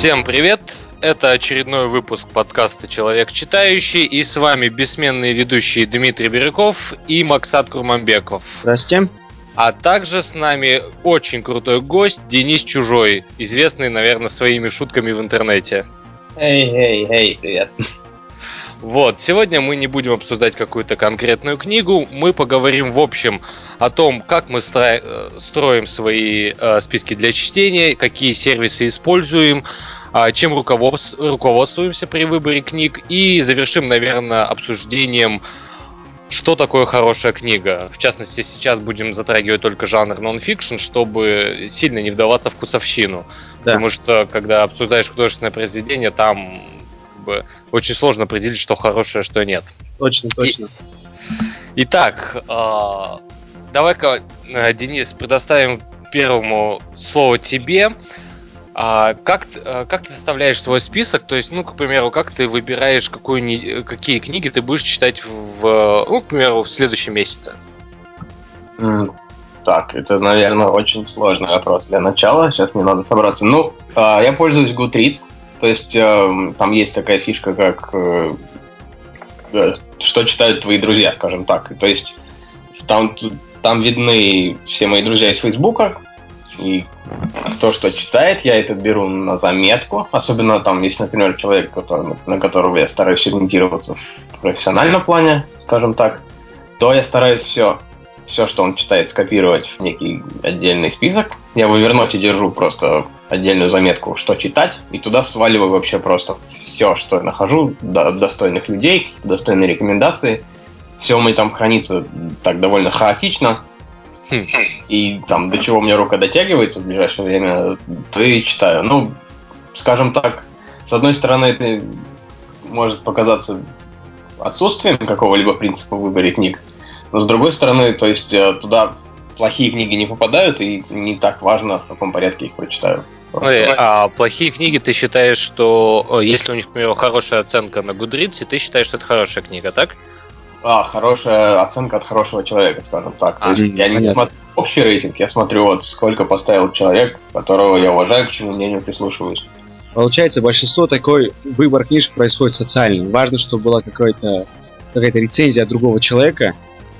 Всем привет! Это очередной выпуск подкаста «Человек читающий» и с вами бессменные ведущие Дмитрий Бирюков и Максат Курманбеков. Здрасте. А также с нами очень крутой гость Денис Чужой, известный, наверное, своими шутками в интернете. Эй, эй, эй, привет. Вот, сегодня мы не будем обсуждать какую-то конкретную книгу, мы поговорим в общем о том, как мы э, строим свои э, списки для чтения, какие сервисы используем, чем руководствуемся при выборе книг и завершим, наверное, обсуждением что такое хорошая книга. В частности, сейчас будем затрагивать только жанр нон-фикшн, чтобы сильно не вдаваться в вкусовщину. Да. Потому что, когда обсуждаешь художественное произведение, там бы очень сложно определить, что хорошее, что нет. Точно, точно. И, итак, э, давай-ка, э, Денис, предоставим первому слово тебе. А как, э, как ты составляешь свой список? То есть, ну, к примеру, как ты выбираешь, какую, какие книги ты будешь читать в, ну, к примеру, в следующем месяце? Так, это, наверное, очень сложный вопрос для начала. Сейчас мне надо собраться. Ну, а, я пользуюсь Goodreads. То есть э, там есть такая фишка, как э, э, что читают твои друзья, скажем так. То есть там, там видны все мои друзья из Фейсбука, и кто что читает, я это беру на заметку. Особенно там, если, например, человек, который, на которого я стараюсь ориентироваться в профессиональном плане, скажем так, то я стараюсь все все, что он читает, скопировать в некий отдельный список. Я в Evernote держу просто отдельную заметку, что читать, и туда сваливаю вообще просто все, что я нахожу, до достойных людей, достойные рекомендации. Все у меня там хранится так довольно хаотично. И там до чего у меня рука дотягивается в ближайшее время, то и читаю. Ну, скажем так, с одной стороны, это может показаться отсутствием какого-либо принципа в выборе книг, но с другой стороны, то есть э, туда плохие книги не попадают, и не так важно, в каком порядке их прочитаю. Ой, а плохие книги ты считаешь, что если у них, например, хорошая оценка на Goodreads, ты считаешь, что это хорошая книга, так? А, хорошая оценка от хорошего человека, скажем так. А, То есть я не смотрю общий рейтинг, я смотрю вот сколько поставил человек, которого я уважаю, к чему мнению прислушиваюсь. Получается, большинство такой выбор книжек происходит социальный. Важно, чтобы была какая-то какая-то рецензия от другого человека,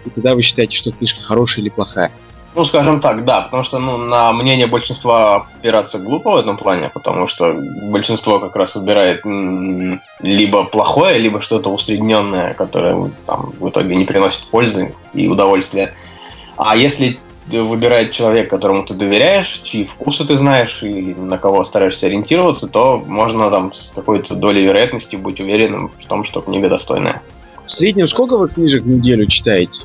и тогда вы считаете, что книжка хорошая или плохая. Ну, скажем так, да, потому что ну, на мнение большинства опираться глупо в этом плане, потому что большинство как раз выбирает либо плохое, либо что-то усредненное, которое там, в итоге не приносит пользы и удовольствия. А если выбирает человек, которому ты доверяешь, чьи вкусы ты знаешь и на кого стараешься ориентироваться, то можно там с какой-то долей вероятности быть уверенным в том, что книга достойная. В среднем сколько вы книжек в неделю читаете?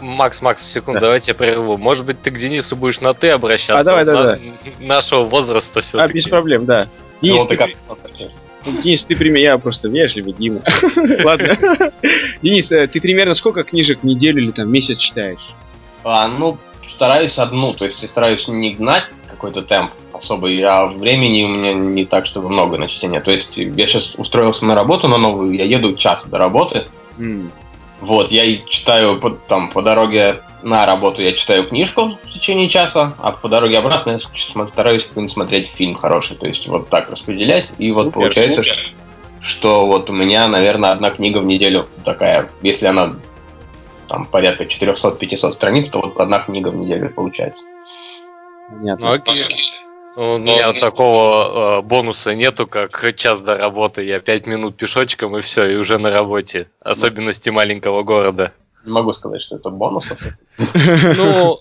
Макс, Макс, секунду, да. давайте я прерву. Может быть, ты к Денису будешь на ты обращаться? А давай, давай. На, нашего возраста все А, без проблем, да. Денис, ну, ты, как... Денис, ты примерно... Я просто вежливый, Дима. Ладно. Денис, э, ты примерно сколько книжек в неделю или там месяц читаешь? А, ну, стараюсь одну, то есть я стараюсь не гнать какой-то темп особый, а времени у меня не так, чтобы много на чтение. То есть я сейчас устроился на работу на новую, я еду час до работы, Mm. Вот, я читаю по, там, по дороге на работу я читаю книжку в течение часа, а по дороге обратно я стараюсь смотреть фильм хороший. То есть вот так распределять. И супер, вот получается, супер. Что, что вот у меня, наверное, одна книга в неделю такая, если она там порядка 400-500 страниц, то вот одна книга в неделю получается. Понятно. Окей. У меня Но... такого э, бонуса нету, как час до работы. Я пять минут пешочком и все, и уже на работе. Особенности маленького города. Не могу сказать, что это бонус. Ну,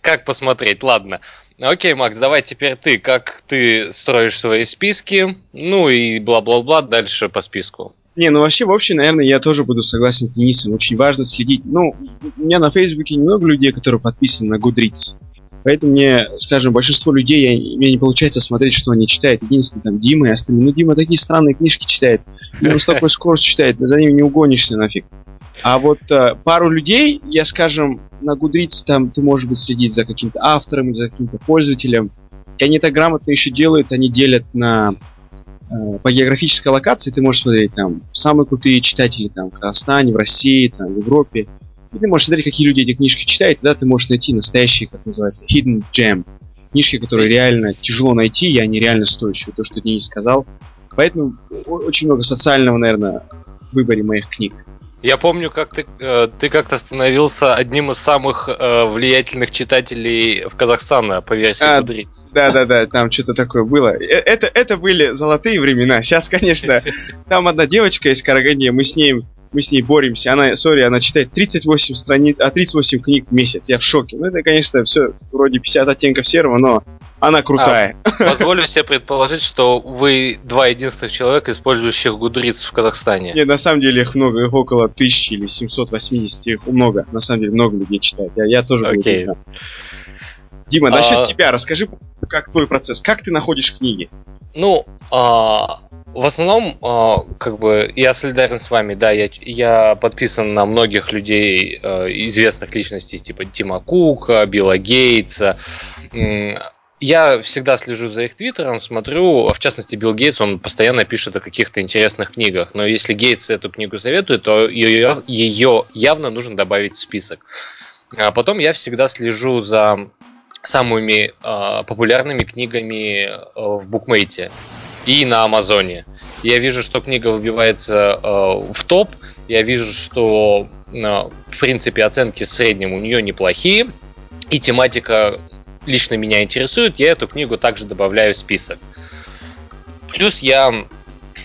как посмотреть, ладно. Окей, Макс, давай теперь ты. Как ты строишь свои списки? Ну и бла-бла-бла, дальше по списку. Не, ну вообще, в общем, наверное, я тоже буду согласен с Денисом. Очень важно следить. Ну, у меня на Фейсбуке немного людей, которые подписаны на Goodreads. Поэтому мне, скажем, большинство людей, я, мне не получается смотреть, что они читают. Единственное, там, Дима и остальные. Ну, Дима такие странные книжки читает. Он с такой скоростью читает, за ними не угонишься нафиг. А вот э, пару людей, я скажем, на Goodreads там ты можешь быть следить за каким-то автором или за каким-то пользователем. И они так грамотно еще делают, они делят на э, по географической локации ты можешь смотреть там самые крутые читатели там в Казахстане, в России, там в Европе. И ты можешь смотреть, какие люди эти книжки читают, тогда ты можешь найти настоящие, как называется, hidden gem. Книжки, которые реально тяжело найти, и они реально стоящие. То, что Денис сказал. Поэтому очень много социального, наверное, в выборе моих книг. Я помню, как ты, э, ты как-то становился одним из самых э, влиятельных читателей в Казахстане по версии а, Goodreads. Да-да-да, там что-то такое было. Э, это, это были золотые времена. Сейчас, конечно, там одна девочка из Карагане, мы с ней мы с ней боремся. Она, сори, она читает 38 страниц, а 38 книг в месяц. Я в шоке. Ну, это, конечно, все вроде 50 оттенков серого, но она крутая. А, позволю себе предположить, что вы два единственных человека, использующих Гудриц в Казахстане. Нет, на самом деле их много, их около тысячи или 780, их много. На самом деле много людей читает. Я, я тоже Окей. Okay. Дима, насчет а... тебя, расскажи, как твой процесс, как ты находишь книги? Ну, а, в основном, а, как бы, я солидарен с вами, да, я, я подписан на многих людей, а, известных личностей, типа Тима Кука, Билла Гейтса, я всегда слежу за их твиттером, смотрю, в частности, Билл Гейтс, он постоянно пишет о каких-то интересных книгах, но если Гейтс эту книгу советует, то ее, ее явно нужно добавить в список. А потом я всегда слежу за самыми э, популярными книгами э, в букмейте и на Амазоне. Я вижу, что книга выбивается э, в топ, я вижу, что э, в принципе оценки в среднем у нее неплохие, и тематика лично меня интересует, я эту книгу также добавляю в список. Плюс я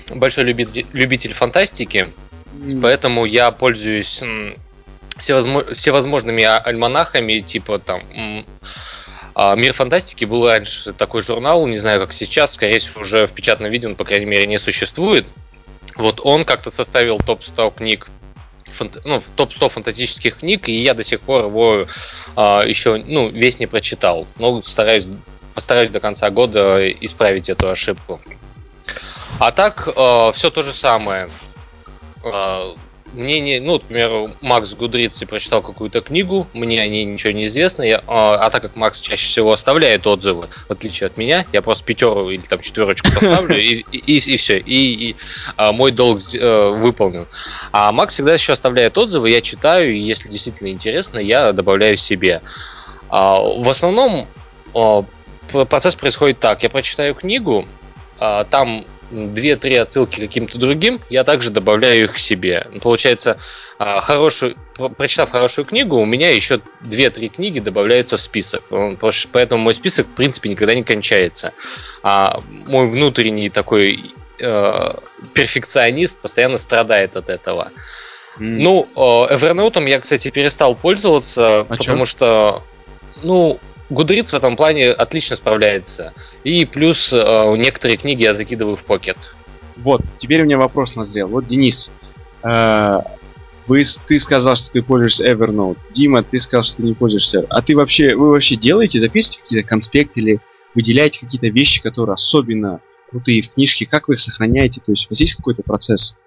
большой любитель, любитель фантастики, mm. поэтому я пользуюсь всевозможными а, альманахами, типа там а, Мир фантастики был раньше такой журнал, не знаю как сейчас, скорее всего уже в печатном виде он, по крайней мере, не существует. Вот он как-то составил топ-100 книг фант... ну, топ-100 фантастических книг, и я до сих пор его а, еще ну, весь не прочитал. Но стараюсь, постараюсь до конца года исправить эту ошибку. А так, э, все то же самое. Э, мне не, ну, например, Макс Гудрици прочитал какую-то книгу, мне о ней ничего не известно, я, а, а так как Макс чаще всего оставляет отзывы, в отличие от меня, я просто пятерку или там четверочку поставлю и, и, и, и все, и, и а, мой долг э, выполнен. А Макс всегда еще оставляет отзывы, я читаю, и если действительно интересно, я добавляю себе. А, в основном а, процесс происходит так: я прочитаю книгу, а, там 2-3 отсылки каким-то другим, я также добавляю их к себе. Получается, а, хорошую, прочитав хорошую книгу, у меня еще 2-3 книги добавляются в список. Поэтому мой список, в принципе, никогда не кончается. А мой внутренний такой э, перфекционист постоянно страдает от этого. Mm. Ну, э, Evernote я, кстати, перестал пользоваться, а потому чё? что, ну, Goodreads в этом плане отлично справляется. И плюс э, некоторые книги я закидываю в покет. Вот, теперь у меня вопрос назрел. Вот, Денис, э, вы, ты сказал, что ты пользуешься Evernote. Дима, ты сказал, что ты не пользуешься. А ты вообще, вы вообще делаете, записываете какие-то конспекты или выделяете какие-то вещи, которые особенно крутые в книжке? Как вы их сохраняете? То есть у вас есть какой-то процесс?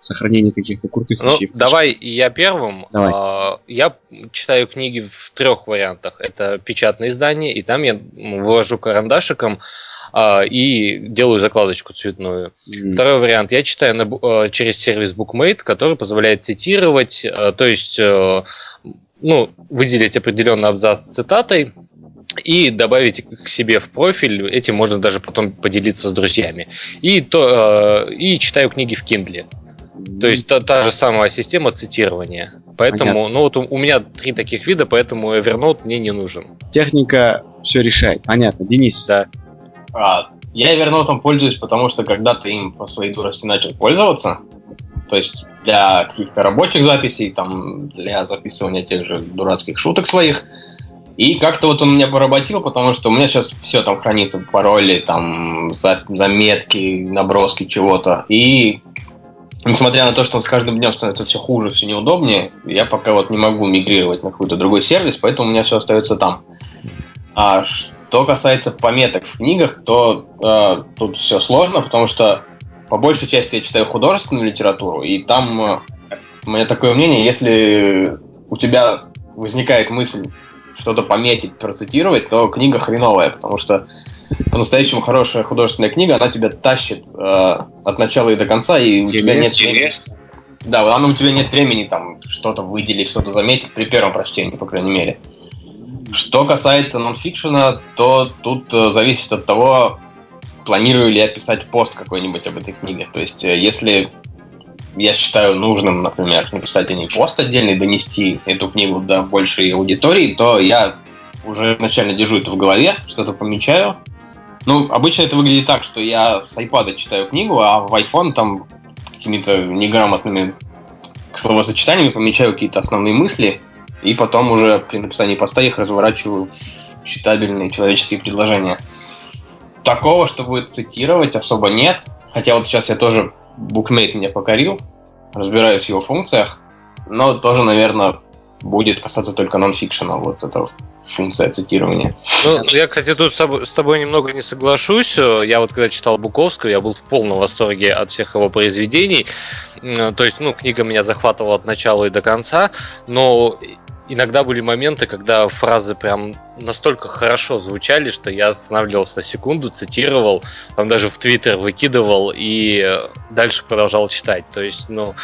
Сохранение каких-то крутых ну, вещей. Давай я первым. Давай. А, я читаю книги в трех вариантах. Это печатные издания, и там я вывожу карандашиком а, и делаю закладочку цветную. Mm. Второй вариант. Я читаю на, а, через сервис BookMate, который позволяет цитировать, то есть ну, выделить определенный абзац цитатой, и добавить к себе в профиль. Этим можно даже потом поделиться с друзьями. И, то, и читаю книги в Kindle. То есть та, та же самая система цитирования. Поэтому, Понятно. ну вот у, у меня три таких вида, поэтому Evernote мне не нужен. Техника все решает. Понятно. Денис. Да. А, я Evernote пользуюсь, потому что когда ты им по своей дурости начал пользоваться, то есть для каких-то рабочих записей, там, для записывания тех же дурацких шуток своих, и как-то вот он меня поработил, потому что у меня сейчас все там хранится, пароли, там, заметки, наброски чего-то. И несмотря на то, что с каждым днем становится все хуже, все неудобнее, я пока вот не могу мигрировать на какой-то другой сервис, поэтому у меня все остается там. А что касается пометок в книгах, то э, тут все сложно, потому что по большей части я читаю художественную литературу, и там э, у меня такое мнение, если у тебя возникает мысль что-то пометить, процитировать, то книга хреновая, потому что по-настоящему хорошая художественная книга, она тебя тащит э, от начала и до конца, и у тебя нет времени. Да, она у тебя нет времени там что-то выделить, что-то заметить при первом прочтении, по крайней мере. Что касается нонфикшена, то тут э, зависит от того, планирую ли я писать пост какой-нибудь об этой книге. То есть, э, если я считаю нужным, например, написать о ней пост отдельный, донести эту книгу до большей аудитории, то я уже изначально держу это в голове, что-то помечаю. Ну, обычно это выглядит так, что я с iPad читаю книгу, а в iPhone там какими-то неграмотными словосочетаниями помечаю какие-то основные мысли, и потом уже при написании поста их разворачиваю в читабельные человеческие предложения. Такого, что будет цитировать, особо нет. Хотя вот сейчас я тоже Bookmate меня покорил, разбираюсь в его функциях, но тоже, наверное, будет касаться только нонфикшена, вот эта функция цитирования. Ну, я, кстати, тут с тобой, с тобой немного не соглашусь. Я вот когда читал Буковского, я был в полном восторге от всех его произведений. То есть, ну, книга меня захватывала от начала и до конца, но иногда были моменты, когда фразы прям настолько хорошо звучали, что я останавливался на секунду, цитировал, там даже в Твиттер выкидывал и дальше продолжал читать. То есть, ну,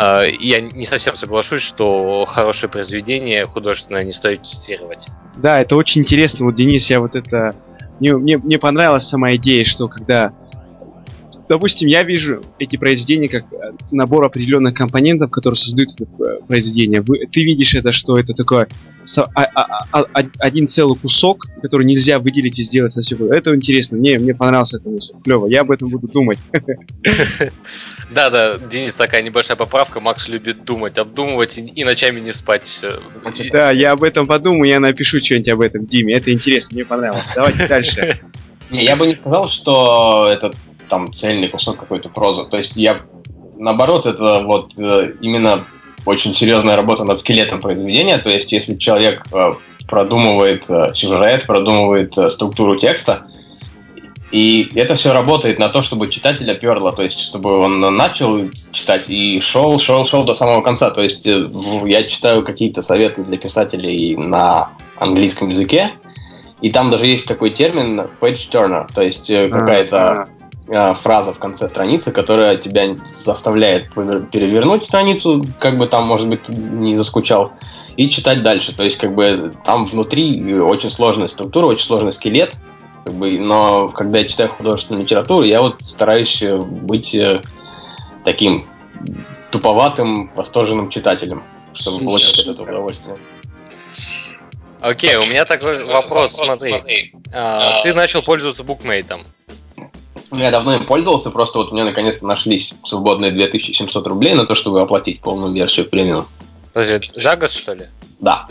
э, я не совсем соглашусь, что хорошее произведение художественное не стоит цитировать. Да, это очень интересно. Вот, Денис, я вот это... Мне, мне, мне понравилась сама идея, что когда допустим, я вижу эти произведения как э, набор определенных компонентов, которые создают это э, произведение. Вы, ты видишь это, что это такое со, а, а, а, а, один целый кусок, который нельзя выделить и сделать совсем. Это интересно. Мне, мне понравилось это мысль. Клево. Я об этом буду думать. Да, да, Денис, такая небольшая поправка. Макс любит думать, обдумывать и ночами не спать. Да, я об этом подумаю, я напишу что-нибудь об этом Диме. Это интересно, мне понравилось. Давайте дальше. Не, я бы не сказал, что это там цельный кусок какой-то прозы. То есть я, наоборот, это вот э, именно очень серьезная работа над скелетом произведения. То есть если человек э, продумывает э, сюжет, продумывает структуру текста, и это все работает на то, чтобы читателя перло, то есть чтобы он начал читать и шел, шел, шел до самого конца. То есть я читаю какие-то советы для писателей на английском языке, и там даже есть такой термин page turner, то есть какая-то Э, фраза в конце страницы, которая тебя заставляет перевернуть страницу, как бы там, может быть, не заскучал, и читать дальше. То есть, как бы там внутри очень сложная структура, очень сложный скелет, как бы, но когда я читаю художественную литературу, я вот стараюсь э, быть э, таким туповатым, восторженным читателем, чтобы получать это удовольствие. Окей, у меня такой вопрос, смотри. А, ты начал пользоваться букмейтом. Ну, я давно им пользовался, просто вот у меня наконец-то нашлись свободные 2700 рублей на то, чтобы оплатить полную версию премиум. Подожди, год, что ли? Да.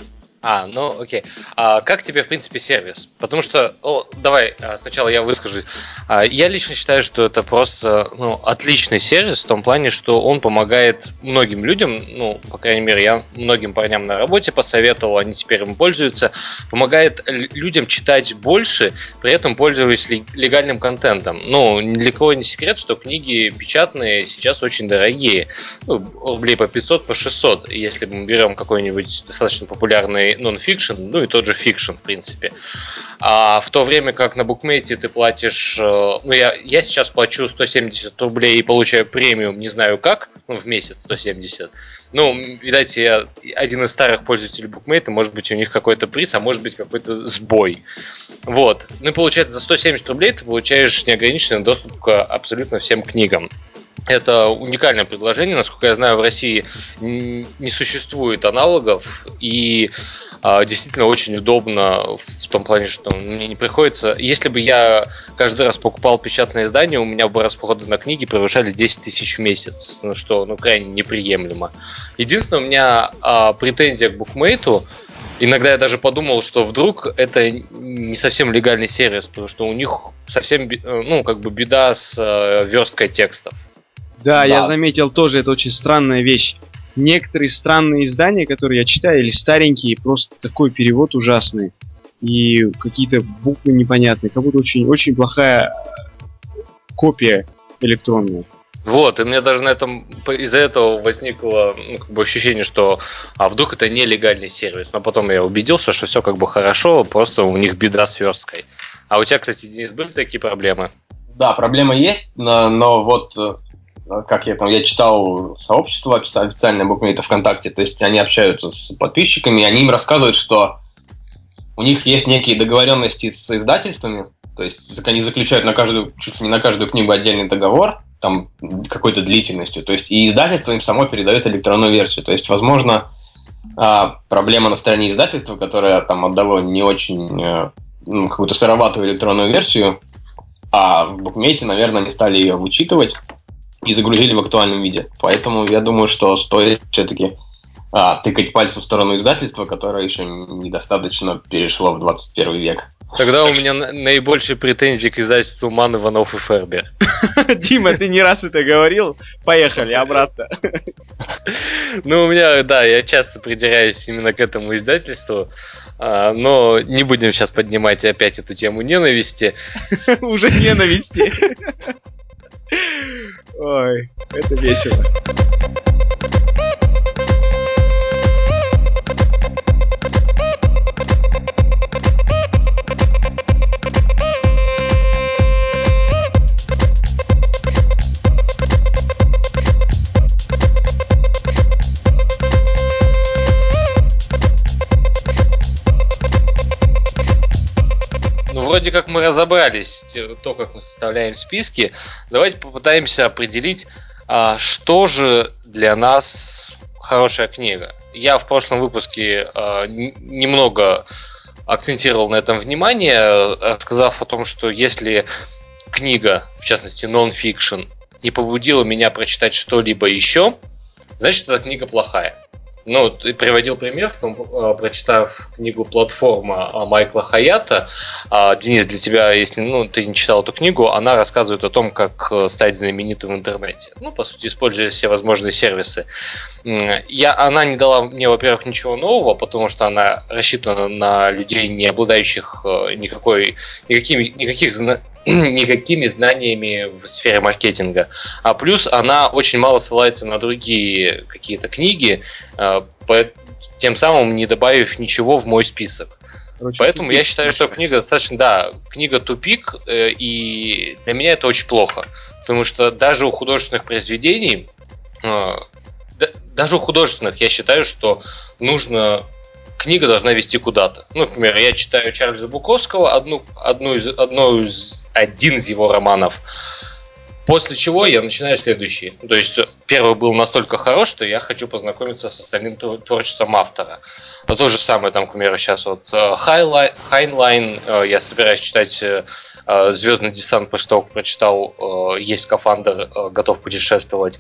А, ну окей. А как тебе, в принципе, сервис? Потому что, о, давай а, сначала я выскажу. А, я лично считаю, что это просто ну, отличный сервис в том плане, что он помогает многим людям, ну, по крайней мере, я многим парням на работе посоветовал, они теперь им пользуются, помогает людям читать больше, при этом пользуясь легальным контентом. Ну, для кого не секрет, что книги печатные сейчас очень дорогие. Ну, рублей по 500, по 600, если мы берем какой-нибудь достаточно популярный нон-фикшн, ну и тот же фикшн, в принципе. А в то время как на букмейте ты платишь, э, ну я, я сейчас плачу 170 рублей и получаю премиум, не знаю как, ну в месяц 170. Ну, видать, я один из старых пользователей букмейта, может быть у них какой-то приз, а может быть какой-то сбой. Вот. Ну и получается за 170 рублей ты получаешь неограниченный доступ к абсолютно всем книгам. Это уникальное предложение. Насколько я знаю, в России не существует аналогов. И а, действительно очень удобно в том плане, что мне не приходится... Если бы я каждый раз покупал печатное издание, у меня бы расходы на книги превышали 10 тысяч в месяц. Ну что, ну крайне неприемлемо. Единственное, у меня а, претензия к букмейту, Иногда я даже подумал, что вдруг это не совсем легальный сервис, потому что у них совсем, ну, как бы беда с э, версткой текстов. Да, да, я заметил тоже, это очень странная вещь. Некоторые странные издания, которые я читаю, или старенькие, просто такой перевод ужасный. И какие-то буквы непонятные. Как будто очень, очень плохая копия электронная. Вот, и мне даже на этом из-за этого возникло ну, как бы ощущение, что а вдруг это нелегальный сервис. Но потом я убедился, что все как бы хорошо, просто у них беда с версткой. А у тебя, кстати, Денис, были такие проблемы? Да, проблема есть, но, но вот э, как я там, я читал сообщество официальное букмейта ВКонтакте, то есть они общаются с подписчиками, и они им рассказывают, что у них есть некие договоренности с издательствами, то есть они заключают на каждую, чуть ли не на каждую книгу отдельный договор, там какой-то длительностью. То есть и издательство им само передает электронную версию. То есть, возможно, а, проблема на стороне издательства, которое там отдало не очень э, ну, какую-то сыроватую электронную версию, а в букмете, наверное, не стали ее вычитывать и загрузили в актуальном виде. Поэтому я думаю, что стоит все-таки а, тыкать пальцем в сторону издательства, которое еще недостаточно перешло в 21 век. Тогда у меня наибольшие претензии к издательству Ман, Иванов и Фербер. Дима, ты не раз это говорил. Поехали обратно. Ну, у меня, да, я часто придираюсь именно к этому издательству. А, но не будем сейчас поднимать опять эту тему ненависти. Уже ненависти. Ой, это весело. Вроде как мы разобрались, то, как мы составляем списки. Давайте попытаемся определить, а, что же для нас хорошая книга. Я в прошлом выпуске а, немного акцентировал на этом внимание, рассказав о том, что если книга, в частности нон-фикшн, не побудила меня прочитать что-либо еще, значит эта книга плохая. Ну, ты приводил пример, э, прочитав книгу «Платформа» Майкла Хаята. А, Денис, для тебя, если ну, ты не читал эту книгу, она рассказывает о том, как э, стать знаменитым в интернете. Ну, по сути, используя все возможные сервисы. Я, она не дала мне, во-первых, ничего нового, потому что она рассчитана на людей, не обладающих э, никакой, никакими, никаких никакими знаниями в сфере маркетинга. А плюс она очень мало ссылается на другие какие-то книги, э, тем самым не добавив ничего в мой список. Короче, Поэтому тупик, я считаю, что книга достаточно, да, книга тупик, э, и для меня это очень плохо. Потому что даже у художественных произведений, э, даже у художественных, я считаю, что нужно книга должна вести куда-то. Ну, например, я читаю Чарльза Буковского, одну, одну из, одну из, один из его романов, после чего я начинаю следующий. То есть первый был настолько хорош, что я хочу познакомиться с остальным творчеством автора. Но то же самое, там, к примеру, сейчас вот Хайнлайн, э, я собираюсь читать э, э, Звездный десант, после того, как прочитал Есть скафандр, готов путешествовать.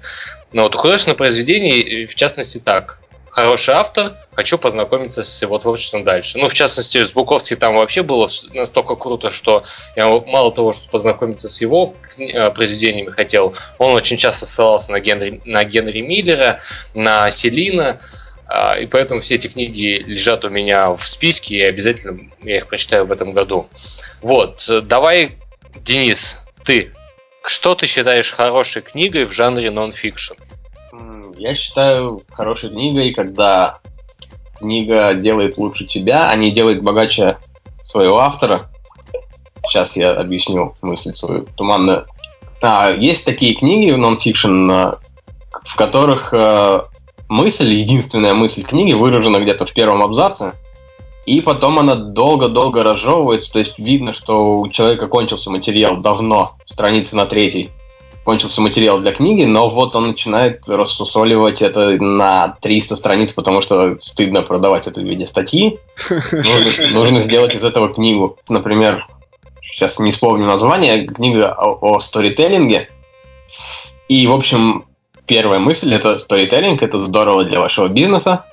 Но вот у художественных произведений, в частности, так хороший автор, хочу познакомиться с его творчеством дальше. Ну, в частности, с Буковским там вообще было настолько круто, что я мало того, что познакомиться с его э, произведениями хотел, он очень часто ссылался на Генри, на Генри Миллера, на Селина, а, и поэтому все эти книги лежат у меня в списке, и обязательно я их прочитаю в этом году. Вот, давай, Денис, ты, что ты считаешь хорошей книгой в жанре нон-фикшн? Я считаю хорошей книгой, когда книга делает лучше тебя, а не делает богаче своего автора. Сейчас я объясню мысль свою туманную. А, есть такие книги в нонфикшн, в которых э, мысль, единственная мысль книги выражена где-то в первом абзаце, и потом она долго-долго разжевывается, то есть видно, что у человека кончился материал давно, страницы на третьей кончился материал для книги, но вот он начинает рассусоливать это на 300 страниц, потому что стыдно продавать это в виде статьи. Нужно, сделать из этого книгу. Например, сейчас не вспомню название, книга о, о сторителлинге. И, в общем, первая мысль это сторителлинг, это здорово для вашего бизнеса.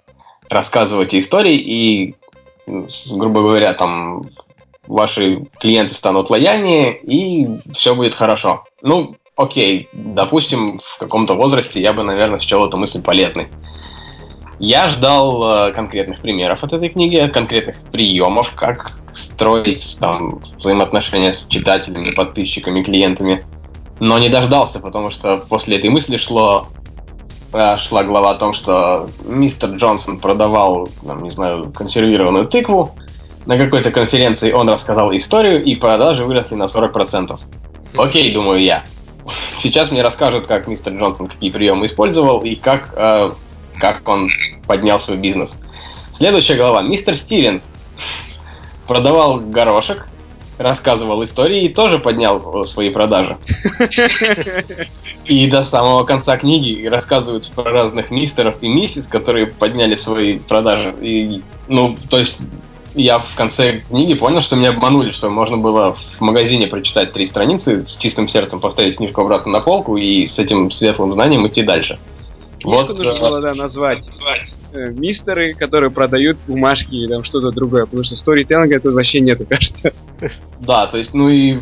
Рассказывайте истории и, грубо говоря, там ваши клиенты станут лояльнее, и все будет хорошо. Ну, окей, допустим, в каком-то возрасте я бы, наверное, счел эту мысль полезной. Я ждал э, конкретных примеров от этой книги, конкретных приемов, как строить там взаимоотношения с читателями, подписчиками, клиентами. но не дождался, потому что после этой мысли шло э, шла глава о том, что мистер Джонсон продавал, там, не знаю, консервированную тыкву. На какой-то конференции он рассказал историю, и продажи выросли на 40%. Окей, думаю я. Сейчас мне расскажут, как мистер Джонсон какие приемы использовал и как, э, как он поднял свой бизнес. Следующая глава. Мистер Стивенс продавал горошек, рассказывал истории и тоже поднял э, свои продажи. И до самого конца книги рассказывают про разных мистеров и миссис, которые подняли свои продажи. И, ну, то есть я в конце книги понял, что меня обманули, что можно было в магазине прочитать три страницы, с чистым сердцем поставить книжку обратно на полку и с этим светлым знанием идти дальше. Книжку вот, нужно э, было, да, назвать. Э, мистеры, которые продают бумажки или там что-то другое, потому что сторителлинга тут вообще нету, кажется. Да, то есть, ну и,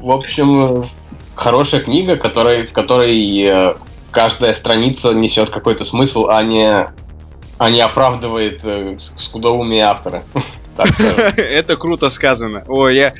в общем, хорошая книга, которой, в которой э, каждая страница несет какой-то смысл, а не, а не оправдывает скудоумие автора. Это круто сказано. О, я,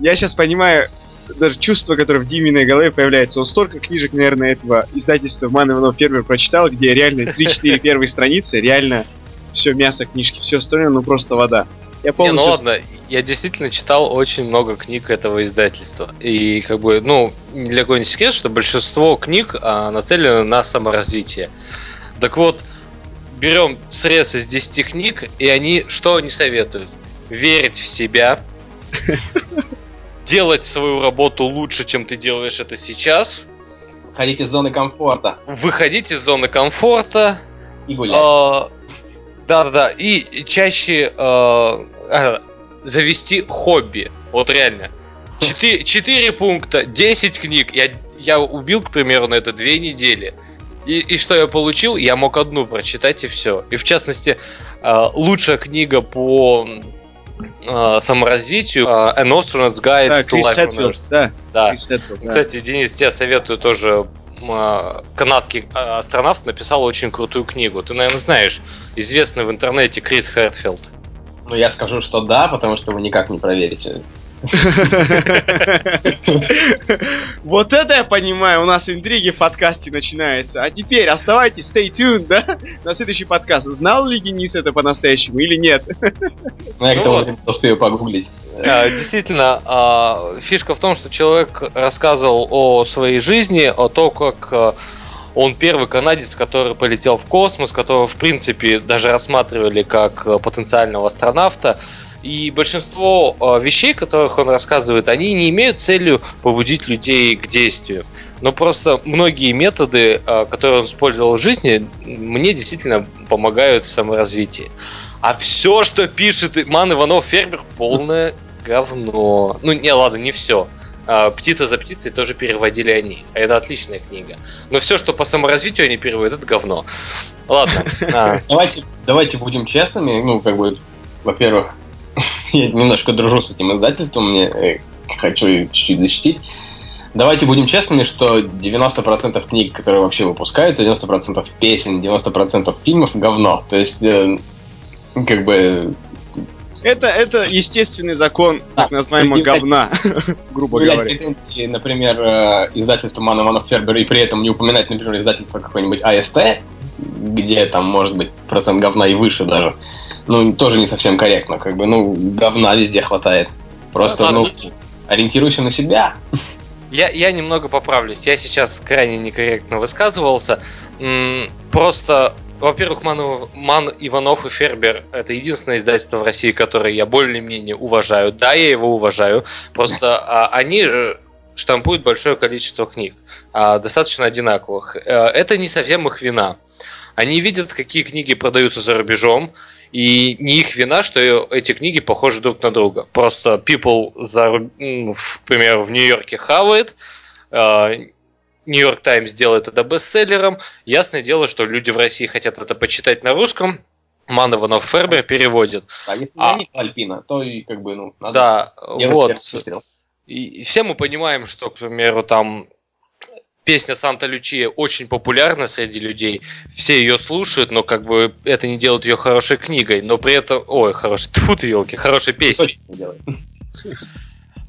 я сейчас понимаю даже чувство, которое в Диминой голове появляется. Он столько книжек, наверное, этого издательства Ман Иванов Фермер прочитал, где реально 3-4 первые страницы, реально все мясо книжки, все остальное, ну просто вода. Я полностью... Не, ну ладно, я действительно читал очень много книг этого издательства. И как бы, ну, для кого не секрет, что большинство книг а, нацелены на саморазвитие. Так вот, берем срез из 10 книг, и они что они советуют? Верить в себя, делать свою работу лучше, чем ты делаешь это сейчас. Выходить из зоны комфорта. Выходить из зоны комфорта. И гулять. А, да-да-да. И чаще а, завести хобби. Вот реально. Четыре, четыре пункта, 10 книг. Я, я убил, к примеру, на это две недели. И, и что я получил? Я мог одну прочитать и все. И в частности, э, лучшая книга по э, саморазвитию э, An Astronaut's Guide да, to Крис Life Хэтфилд, да. да. Крис Хэтфилд, да. Кстати, Денис, тебе советую тоже канадский астронавт написал очень крутую книгу. Ты, наверное, знаешь, известный в интернете Крис Хэтфилд. Ну, я скажу, что да, потому что вы никак не проверите. Вот это я понимаю, у нас интриги в подкасте начинаются. А теперь оставайтесь, stay tuned, да? На следующий подкаст. Знал ли Денис это по-настоящему или нет? Ну, я к тому времени успею погуглить. А, действительно, а, фишка в том, что человек рассказывал о своей жизни, о том, как а, он первый канадец, который полетел в космос, которого, в принципе, даже рассматривали как потенциального астронавта. И большинство э, вещей, которых он рассказывает, они не имеют целью побудить людей к действию. Но просто многие методы, э, которые он использовал в жизни, мне действительно помогают в саморазвитии. А все, что пишет Ман Иванов Фермер, полное говно. Ну, не, ладно, не все. А, птица за птицей тоже переводили они. А это отличная книга. Но все, что по саморазвитию они переводят, это говно. Ладно. Давайте, давайте будем честными. Ну, как бы, во-первых, я немножко дружу с этим издательством, мне э, хочу чуть-чуть защитить. Давайте будем честными, что 90% книг, которые вообще выпускаются, 90% песен, 90% фильмов говно. То есть, э, как бы... Это, это естественный закон да, так называемого говна, грубо говоря. претензии, например, э, издательству Мана Манов Фербер, и при этом не упоминать, например, издательство какой-нибудь АСТ, где там может быть процент говна и выше даже ну, тоже не совсем корректно. Как бы, ну, говна везде хватает. Просто, ну, ориентируйся на себя. Я, я немного поправлюсь. Я сейчас крайне некорректно высказывался. Просто, во-первых, Ман, Ман Иванов и Фербер это единственное издательство в России, которое я более-менее уважаю. Да, я его уважаю. Просто а, они штампуют большое количество книг, а, достаточно одинаковых. Э, это не совсем их вина. Они видят, какие книги продаются за рубежом, и не их вина, что эти книги похожи друг на друга. Просто People, за, например, в Нью-Йорке хавает, Нью-Йорк Таймс делает это бестселлером. Ясное дело, что люди в России хотят это почитать на русском. Ман Иванов Фербер переводит. А если а, нет Альпина, то и как бы, ну, надо Да, вот. И все мы понимаем, что, к примеру, там песня Санта Лючия очень популярна среди людей, все ее слушают, но как бы это не делает ее хорошей книгой, но при этом, ой, хороший, тьфу ты, елки, хорошей песней.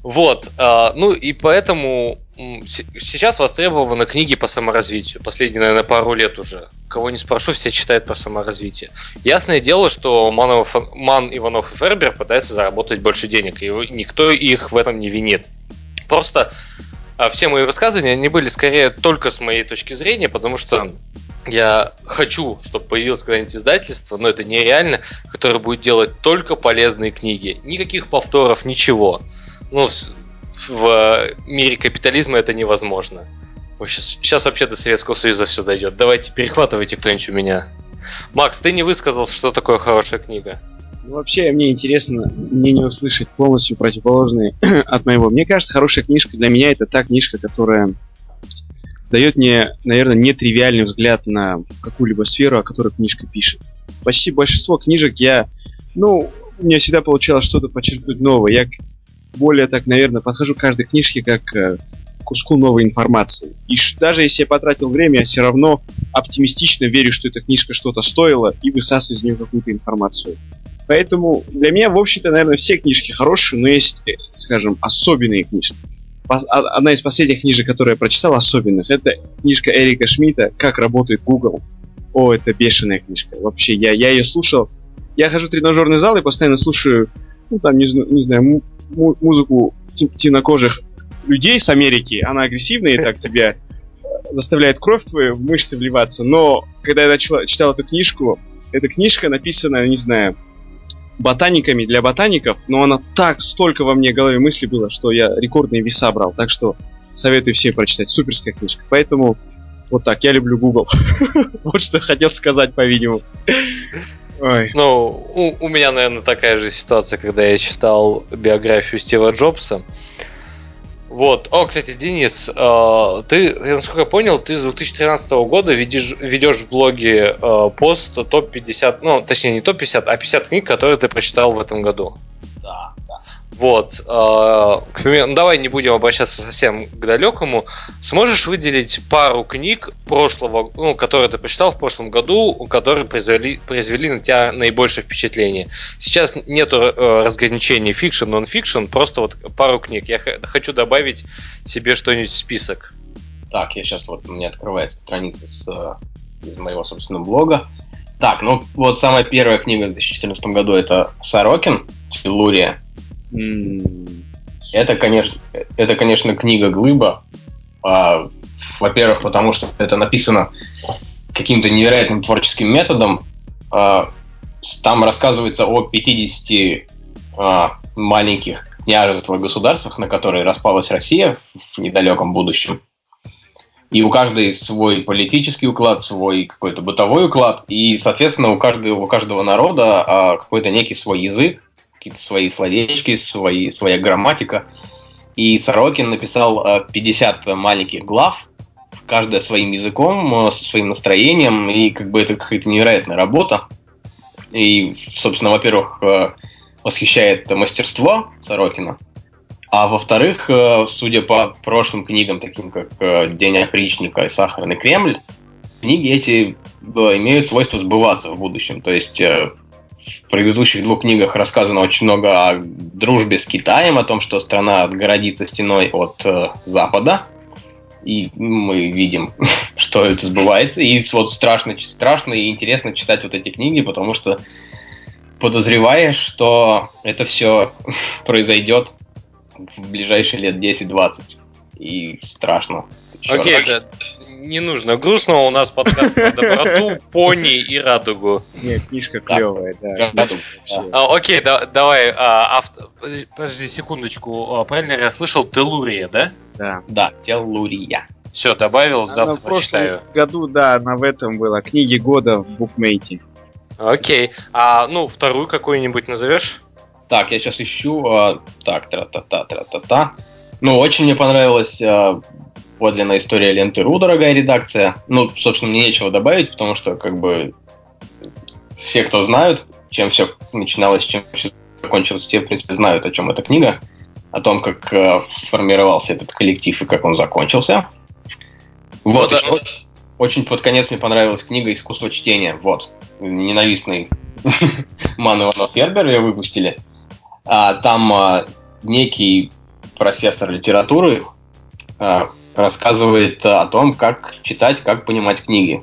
Вот, а, ну и поэтому сейчас востребованы книги по саморазвитию. Последние, наверное, пару лет уже. Кого не спрошу, все читают про саморазвитие. Ясное дело, что Манов, Ман, Иванов и Фербер пытаются заработать больше денег, и никто их в этом не винит. Просто все мои высказывания, они были скорее только с моей точки зрения, потому что я хочу, чтобы появилось когда-нибудь издательство, но это нереально, которое будет делать только полезные книги. Никаких повторов, ничего. Ну, в мире капитализма это невозможно. Сейчас, сейчас вообще до Советского Союза все дойдет. Давайте перехватывайте кто-нибудь у меня. Макс, ты не высказал, что такое хорошая книга. Вообще, мне интересно мнение услышать полностью противоположные от моего. Мне кажется, хорошая книжка для меня это та книжка, которая дает мне, наверное, нетривиальный взгляд на какую-либо сферу, о которой книжка пишет. Почти большинство книжек я, ну, у меня всегда получалось что-то подчеркнуть новое. Я более так, наверное, подхожу к каждой книжке как к куску новой информации. И даже если я потратил время, я все равно оптимистично верю, что эта книжка что-то стоила и высасываю из нее какую-то информацию. Поэтому для меня, в общем-то, наверное, все книжки хорошие, но есть, э, скажем, особенные книжки. А, одна из последних книжек, которую я прочитал, особенных, это книжка Эрика Шмидта «Как работает Google». О, это бешеная книжка. Вообще, я, я ее слушал. Я хожу в тренажерный зал и постоянно слушаю, ну, там, не, не знаю, музыку темнокожих людей с Америки. Она агрессивная и так тебя э, заставляет кровь твою в мышцы вливаться. Но когда я читал, читал эту книжку, эта книжка написана, не знаю, ботаниками для ботаников, но она так, столько во мне голове мыслей было, что я рекордные веса брал. Так что советую всем прочитать. Суперская книжка. Поэтому вот так, я люблю Google. вот что хотел сказать, по-видимому. Ну, у меня, наверное, такая же ситуация, когда я читал биографию Стива Джобса. Вот. О, кстати, Денис, э, ты, насколько я понял, ты с 2013 года ведешь, ведешь в блоге э, пост топ-50, ну, точнее, не топ-50, а 50 книг, которые ты прочитал в этом году. Да. Вот. Примеру, ну, давай не будем обращаться совсем к далекому. Сможешь выделить пару книг прошлого, ну, которые ты прочитал в прошлом году, которые произвели, произвели на тебя наибольшее впечатление? Сейчас нету э, разграничения fiction, non-fiction, просто вот пару книг. Я хочу добавить себе что-нибудь в список. Так, я сейчас вот у меня открывается страница с, э, из моего собственного блога. Так, ну вот самая первая книга в 2014 году это Сорокин, Филурия. Это, конечно, это, конечно, книга Глыба. А, во-первых, потому что это написано каким-то невероятным творческим методом. А, там рассказывается о 50 а, маленьких княжествах государствах, на которые распалась Россия в недалеком будущем. И у каждой свой политический уклад, свой какой-то бытовой уклад, и, соответственно, у каждого, у каждого народа а, какой-то некий свой язык, какие-то свои словечки, свои, своя грамматика. И Сорокин написал 50 э, маленьких глав, каждая своим языком, э, со своим настроением, и как бы это какая-то невероятная работа. И, собственно, во-первых, э, восхищает мастерство Сорокина, а во-вторых, судя по прошлым книгам, таким как «День опричника» и «Сахарный Кремль», книги эти имеют свойство сбываться в будущем. То есть в предыдущих двух книгах рассказано очень много о дружбе с Китаем, о том, что страна отгородится стеной от э, Запада. И мы видим, что это сбывается. И вот страшно, страшно и интересно читать вот эти книги, потому что подозреваешь, что это все произойдет в ближайшие лет 10-20. И страшно. Окей, okay, да, не нужно грустно, у нас подкаст про доброту, пони и радугу. Нет, книжка клевая, да. А, окей, давай, а, подожди секундочку, а, правильно я слышал, Телурия, да? Да. Да, Телурия. Все, добавил, завтра прочитаю. В году, да, она в этом была, книги года в букмейте. Окей, а ну вторую какую-нибудь назовешь? Так, я сейчас ищу. так, тра-та-та, тра-та-та. Ну, очень мне понравилась подлинная история ленты РУ, дорогая редакция. Ну, собственно, мне нечего добавить, потому что, как бы, все, кто знают, чем все начиналось, чем все закончилось, те, в принципе, знают, о чем эта книга, о том, как э, сформировался этот коллектив и как он закончился. Вот, ну, да. вот очень под конец мне понравилась книга «Искусство чтения». Вот, ненавистный Ман Иванов Фербер ее выпустили. А, там а, некий профессор литературы э, рассказывает о том, как читать, как понимать книги.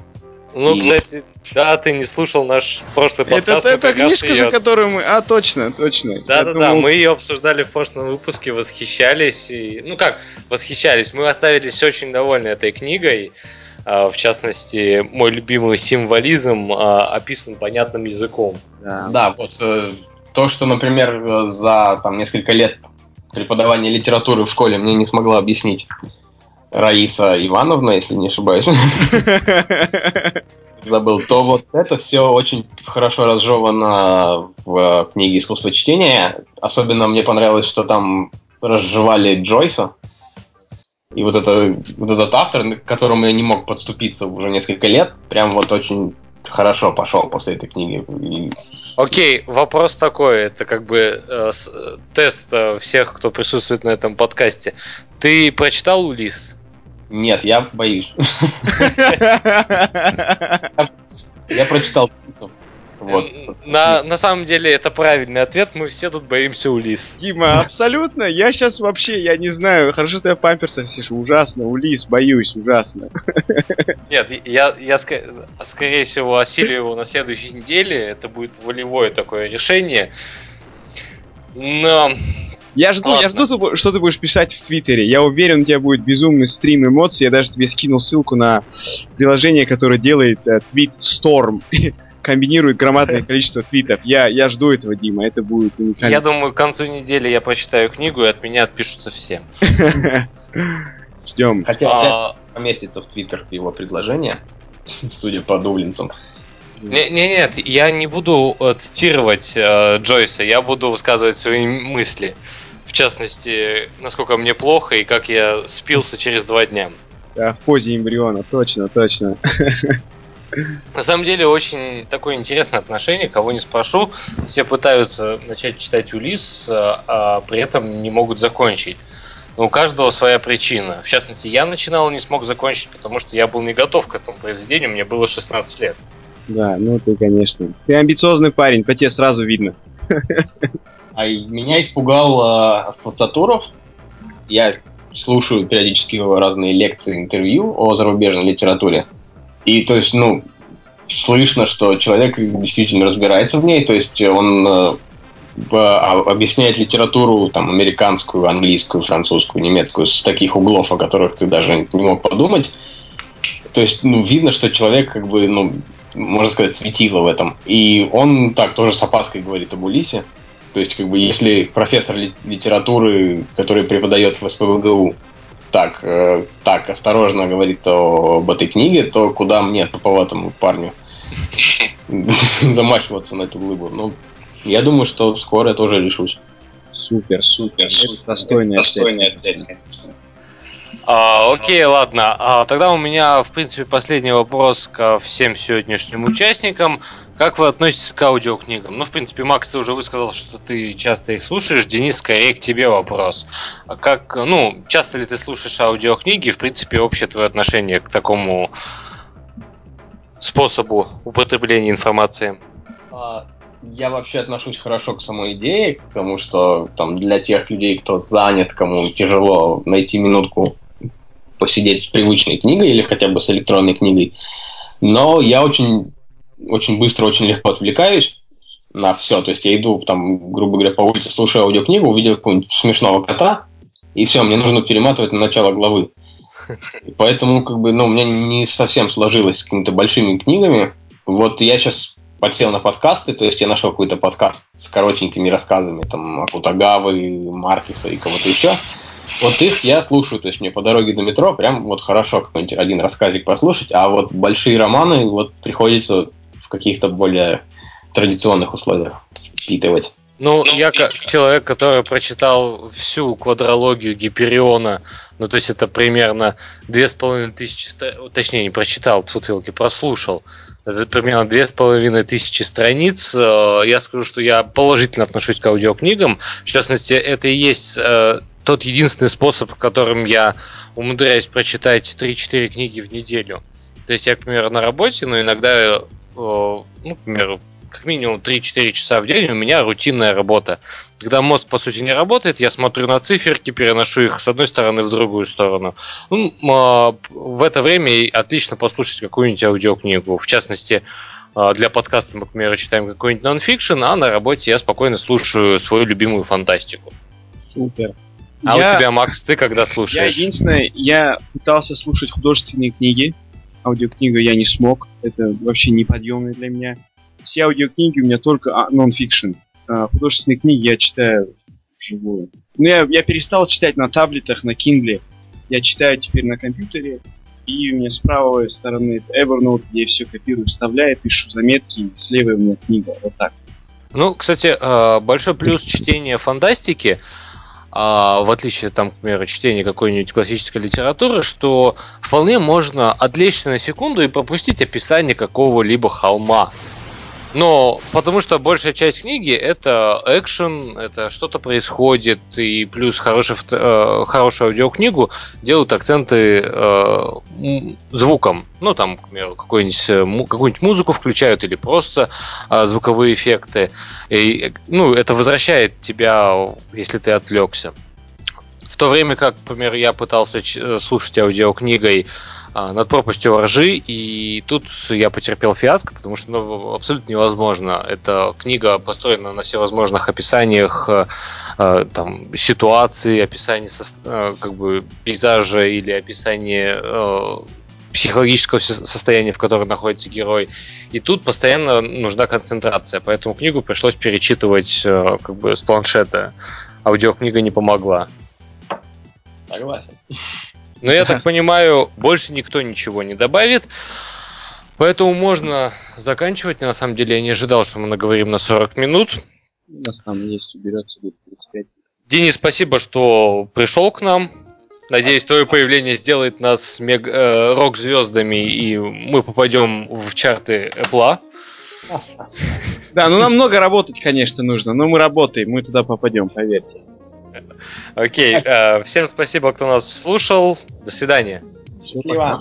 Ну, и... кстати, да, ты не слушал наш прошлый подкаст. Это, это книжка же, которую мы... А, точно, точно. Да-да-да, думал... мы ее обсуждали в прошлом выпуске, восхищались. И... Ну как, восхищались. Мы оставились очень довольны этой книгой. А, в частности, мой любимый символизм а, описан понятным языком. Да, да вот э, то, что, например, за там, несколько лет преподавания литературы в школе мне не смогла объяснить Раиса Ивановна, если не ошибаюсь. Забыл. То вот это все очень хорошо разжевано в книге «Искусство чтения». Особенно мне понравилось, что там разжевали Джойса. И вот, это, вот этот автор, к которому я не мог подступиться уже несколько лет, прям вот очень хорошо пошел после этой книги. Окей, вопрос такой, это как бы э, тест э, всех, кто присутствует на этом подкасте. Ты прочитал Улис? Нет, я боюсь. Я прочитал вот. На, на самом деле это правильный ответ, мы все тут боимся Улис. Дима, абсолютно. Я сейчас вообще, я не знаю, хорошо, что я в памперсах сижу, ужасно, Улис, боюсь, ужасно. Нет, я, я скорее всего осилю его на следующей неделе, это будет волевое такое решение. Но я жду, Ладно. я жду, что ты будешь писать в Твиттере. Я уверен, у тебя будет безумный стрим эмоций. Я даже тебе скинул ссылку на приложение, которое делает э, Tweet Storm. комбинирует громадное количество твитов. Я, я жду этого, Дима, это будет уникально. Я думаю, к концу недели я прочитаю книгу, и от меня отпишутся все. Ждем. Хотя а... поместится в твиттер его предложение, судя по дублинцам. Не, не, нет, я не буду э, цитировать э, Джойса, я буду высказывать свои мысли. В частности, насколько мне плохо и как я спился через два дня. Да, в позе эмбриона, точно, точно. На самом деле очень такое интересное отношение, кого не спрошу, все пытаются начать читать Улис, а, а при этом не могут закончить. Но у каждого своя причина. В частности, я начинал и не смог закончить, потому что я был не готов к этому произведению, мне было 16 лет. Да, ну ты, конечно. Ты амбициозный парень, по тебе сразу видно. А меня испугал э, Аспацатуров. Я слушаю периодически разные лекции, интервью о зарубежной литературе. И то есть, ну, слышно, что человек действительно разбирается в ней, то есть он э, а, объясняет литературу там американскую, английскую, французскую, немецкую с таких углов, о которых ты даже не мог подумать. То есть, ну, видно, что человек, как бы, ну, можно сказать, светило в этом. И он так тоже с опаской говорит об Улисе. То есть, как бы, если профессор литературы, который преподает в СПБГУ, так, э, так осторожно говорит об этой книге, то куда мне, туповатому парню, замахиваться на эту глыбу? Ну, я думаю, что скоро я тоже решусь. Супер, супер, супер. Достойная, достойная цель. А, окей, ладно. А, тогда у меня, в принципе, последний вопрос ко всем сегодняшним участникам. Как вы относитесь к аудиокнигам? Ну, в принципе, Макс, ты уже высказал, что ты часто их слушаешь. Денис, скорее к тебе вопрос. А как, ну, часто ли ты слушаешь аудиокниги? В принципе, общее твое отношение к такому способу употребления информации? А, я вообще отношусь хорошо к самой идее, потому что там для тех людей, кто занят, кому тяжело найти минутку посидеть с привычной книгой или хотя бы с электронной книгой. Но я очень, очень быстро, очень легко отвлекаюсь на все. То есть я иду, там, грубо говоря, по улице, слушаю аудиокнигу, увидел какого-нибудь смешного кота, и все, мне нужно перематывать на начало главы. И поэтому, как бы, ну, у меня не совсем сложилось с какими-то большими книгами. Вот я сейчас подсел на подкасты, то есть я нашел какой-то подкаст с коротенькими рассказами, там, Акутагавы, Маркиса и кого-то еще. Вот их я слушаю, то есть мне по дороге до метро прям вот хорошо какой-нибудь один рассказик послушать, а вот большие романы вот приходится в каких-то более традиционных условиях впитывать. Ну, ну я как человек, который прочитал всю квадрологию Гипериона, ну, то есть это примерно две с половиной тысячи, точнее, не прочитал, тут елки, прослушал, это примерно две с половиной тысячи страниц. Э, я скажу, что я положительно отношусь к аудиокнигам. В частности, это и есть э, тот единственный способ, которым я умудряюсь прочитать 3-4 книги в неделю. То есть я, к примеру, на работе, но иногда, ну, к примеру, как минимум 3-4 часа в день у меня рутинная работа. Когда мозг, по сути, не работает, я смотрю на циферки, переношу их с одной стороны в другую сторону. Ну, а, в это время отлично послушать какую-нибудь аудиокнигу. В частности, а, для подкаста мы, к примеру, читаем какой-нибудь нонфикшн, а на работе я спокойно слушаю свою любимую фантастику. Супер. А я, у тебя, Макс, ты когда слушаешь? Я единственное, я пытался слушать художественные книги. Аудиокнигу я не смог. Это вообще неподъемно для меня. Все аудиокниги у меня только нон-фикшн. А, художественные книги я читаю вживую. Ну, я, я перестал читать на таблетах, на Kindle. Я читаю теперь на компьютере. И у меня с правой стороны Evernote, где я все копирую, вставляю, пишу заметки, и слева у меня книга. Вот так. Ну, кстати, а, большой плюс чтения фантастики – а, в отличие, там, к примеру, чтения какой-нибудь классической литературы, что вполне можно отвлечься на секунду и пропустить описание какого-либо холма. Но потому что большая часть книги это экшен, это что-то происходит, и плюс хороший, э, хорошую аудиокнигу делают акценты э, звуком. Ну, там, к примеру, какую-нибудь, э, какую-нибудь музыку включают или просто э, звуковые эффекты. И, ну, это возвращает тебя, если ты отвлекся. В то время как, например, я пытался э, слушать аудиокнигой над пропастью ржи, и тут я потерпел фиаско, потому что ну, абсолютно невозможно. Эта книга построена на всевозможных описаниях э, э, там, ситуации, описании э, как бы пейзажа или описание э, психологического состояния, в котором находится герой. И тут постоянно нужна концентрация, поэтому книгу пришлось перечитывать э, как бы с планшета. Аудиокнига не помогла. Согласен. Но я так понимаю, больше никто ничего не добавит. Поэтому можно заканчивать. На самом деле я не ожидал, что мы наговорим на 40 минут. У нас там есть уберется будет 35. Денис, спасибо, что пришел к нам. Надеюсь, твое появление сделает нас мег... э, рок-звездами, и мы попадем в чарты Apple. Да, ну нам много работать, конечно, нужно, но мы работаем, мы туда попадем, поверьте. Окей, э, всем спасибо, кто нас слушал. До свидания. Счастливо.